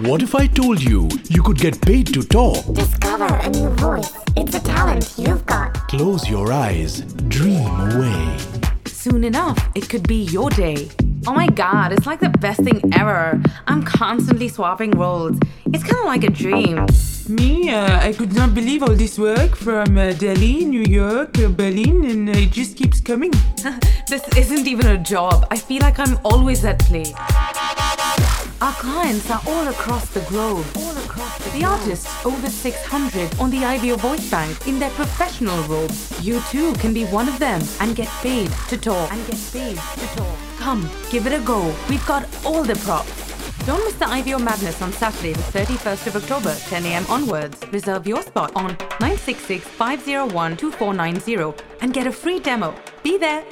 What if I told you you could get paid to talk? Discover a new voice. It's a talent you've got. Close your eyes, dream away. Soon enough, it could be your day. Oh my god, it's like the best thing ever. I'm constantly swapping roles. It's kind of like a dream. Me, uh, I could not believe all this work from uh, Delhi, New York, uh, Berlin, and it just keeps coming. this isn't even a job. I feel like I'm always at play. Our clients are all across the globe. Across the, the artists, over 600 on the IVO Voice Bank in their professional robes. You too can be one of them and get paid to talk. And get paid to talk. Come, give it a go. We've got all the props. Don't miss the IVO Madness on Saturday, the 31st of October, 10 a.m. onwards. Reserve your spot on 966 501 2490 and get a free demo. Be there.